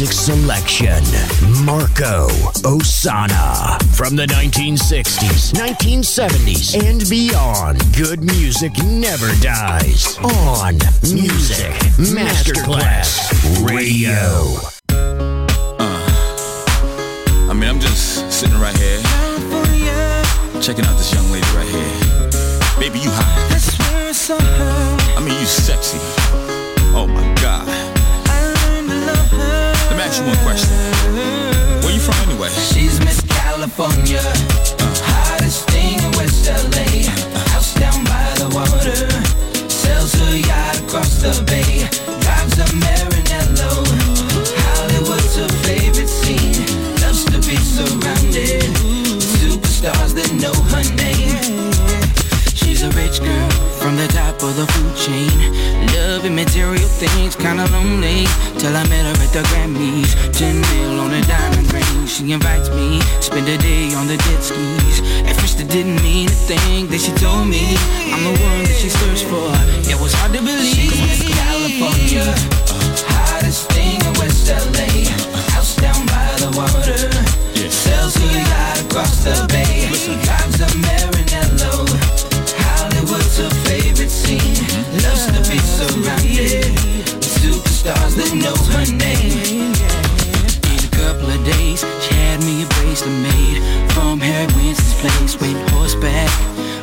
Music selection Marco Ossanna. From the 1960s, 1970s, and beyond, good music never dies. On Music Masterclass Radio. Uh, I mean, I'm just sitting right here, checking out this young lady right here. Baby, you hot. I mean, you sexy. Oh my God. Me ask you one question. Where you from anyway? She's Miss California, hottest thing in West LA. House down by the water, sells her yacht across the bay. From the top of the food chain. Loving material things, kinda lonely. Till I met her at the Grammys. 10 mil on a diamond ring. She invites me, spend a day on the jet skis. At first it didn't mean a thing. Then she told me I'm the one that she searched for. It was hard to believe. She's Miss California, uh, hottest thing in West LA. House down by the water. Sells her yacht across the bay. Drives a Maranello. Superstars that know her name. In a couple of days, she had me a bracelet made from Harry Winston's place. Went horseback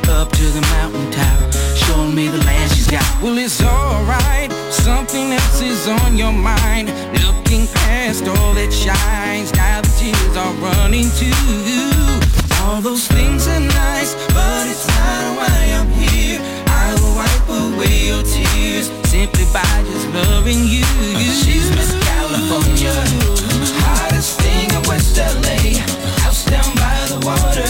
up to the mountain top, showing me the land she's got. Well, it's alright. Something else is on your mind. Looking past all that shines, now the tears are running too. All those things are nice, but it's not why I'm here. I will wipe away your tears simply by just loving you. She's Miss California, hottest thing in West LA. House down by the water,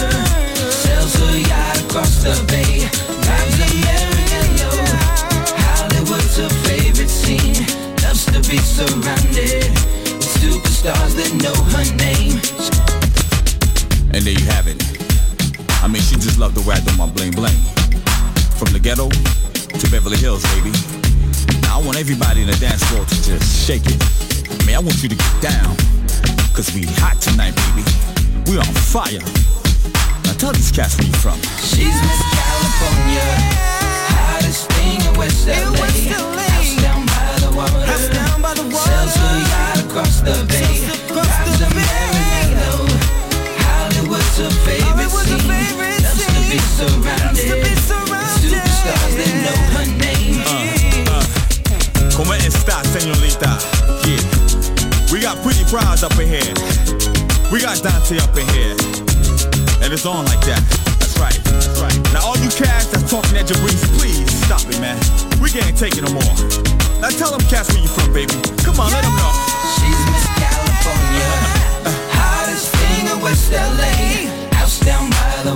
sells her yacht across the bay. Drives a Maranello. Hollywood's her favorite scene. Loves to be surrounded with superstars that know her name. And there you have it. I mean, she just loved the way I do my bling bling. From the ghetto to Beverly Hills, baby. Now I want everybody in the dance floor to just shake it. I mean, I want you to get down. Cause we hot tonight, baby. We on fire. Now tell these cats where you from. She's Miss California, hottest thing in West LA. House down by the water, sells her yacht across the bay. Drives a Maranello. Hollywood's her favorite scene. Loves to be surrounded esta, señorita? Yeah. We got pretty prize up in here. We got Dante up in here. And it's on like that. That's right. That's right. Now all you cats that's talking at your Jabrice, please stop it, man. We can't take it no more. Now tell them cats where you from, baby. Come on, let them know. She's Miss California, hottest thing in West LA. House down by the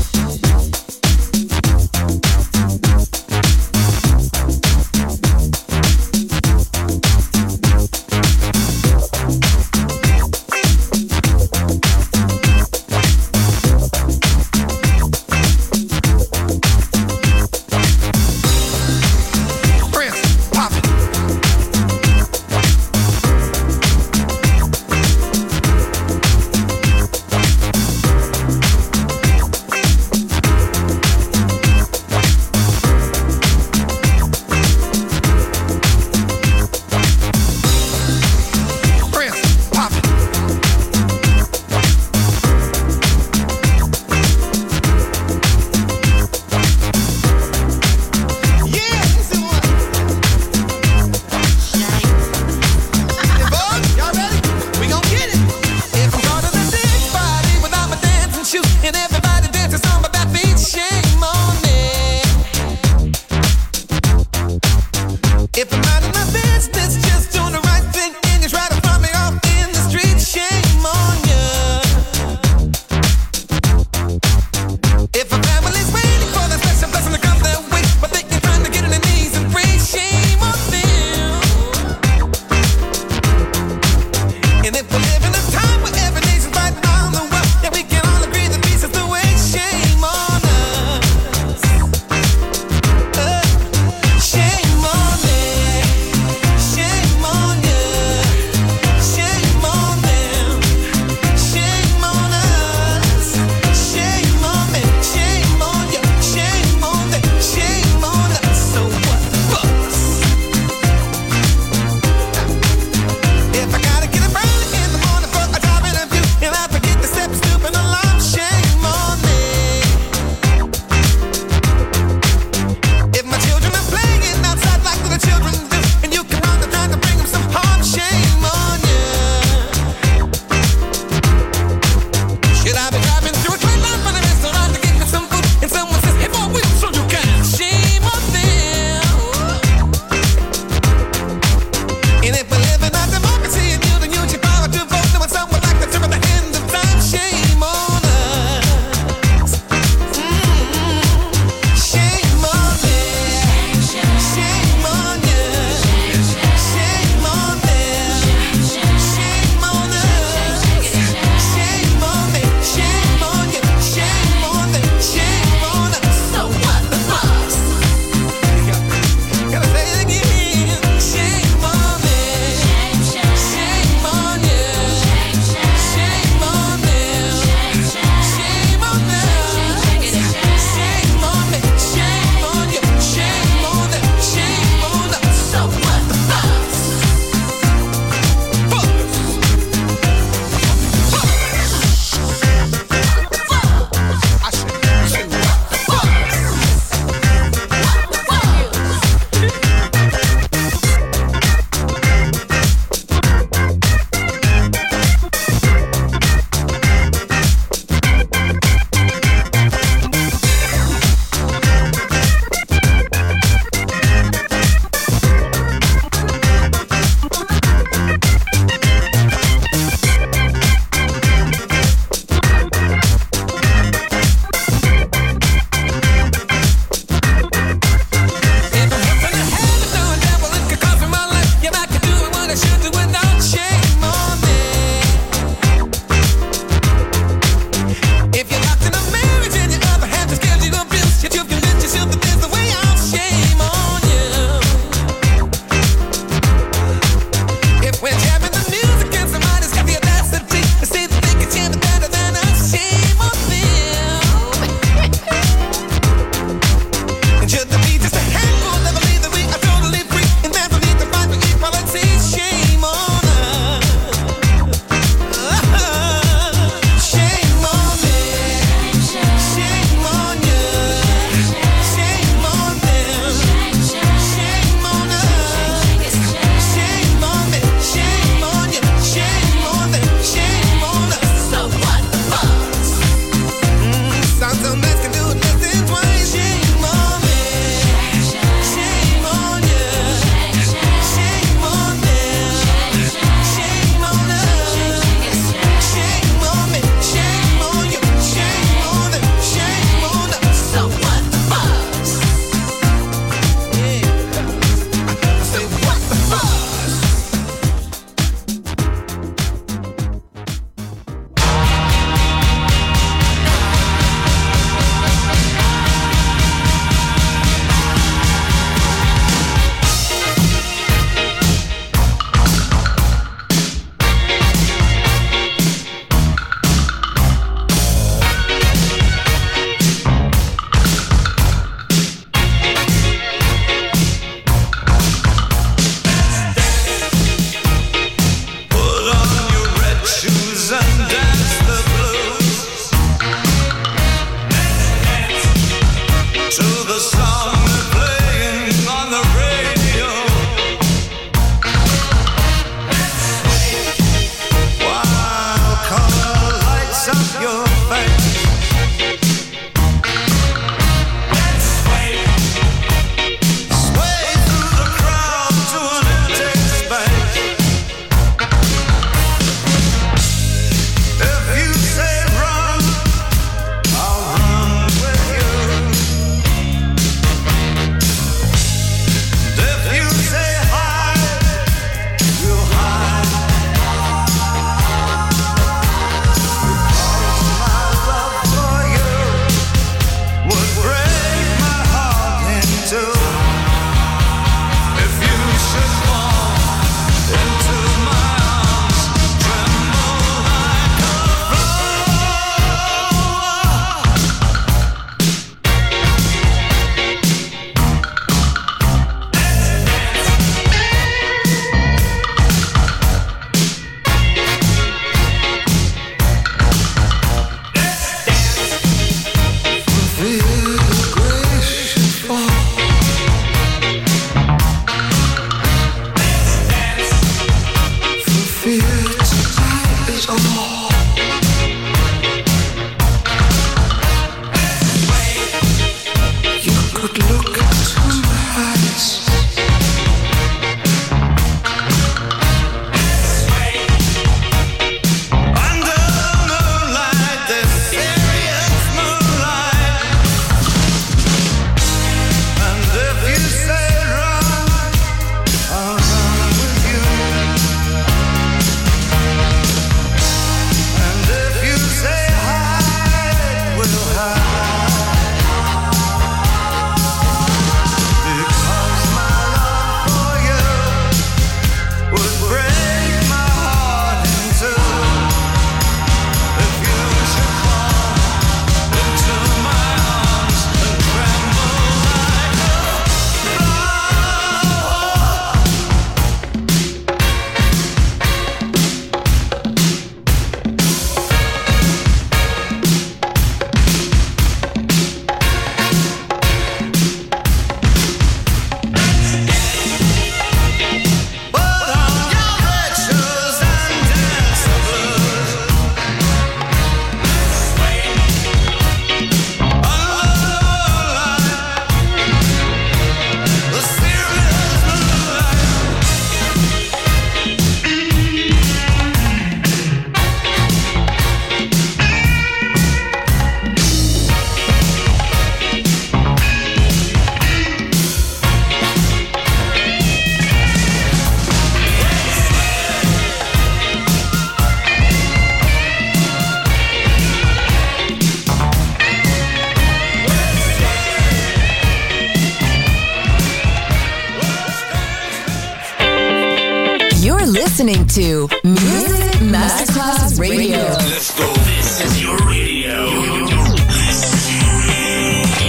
To Music Masterclass Radio. Let's go. This is your radio.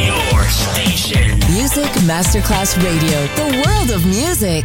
Your station. Music Masterclass Radio, the world of music.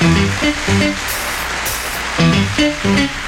thank you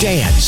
Tribute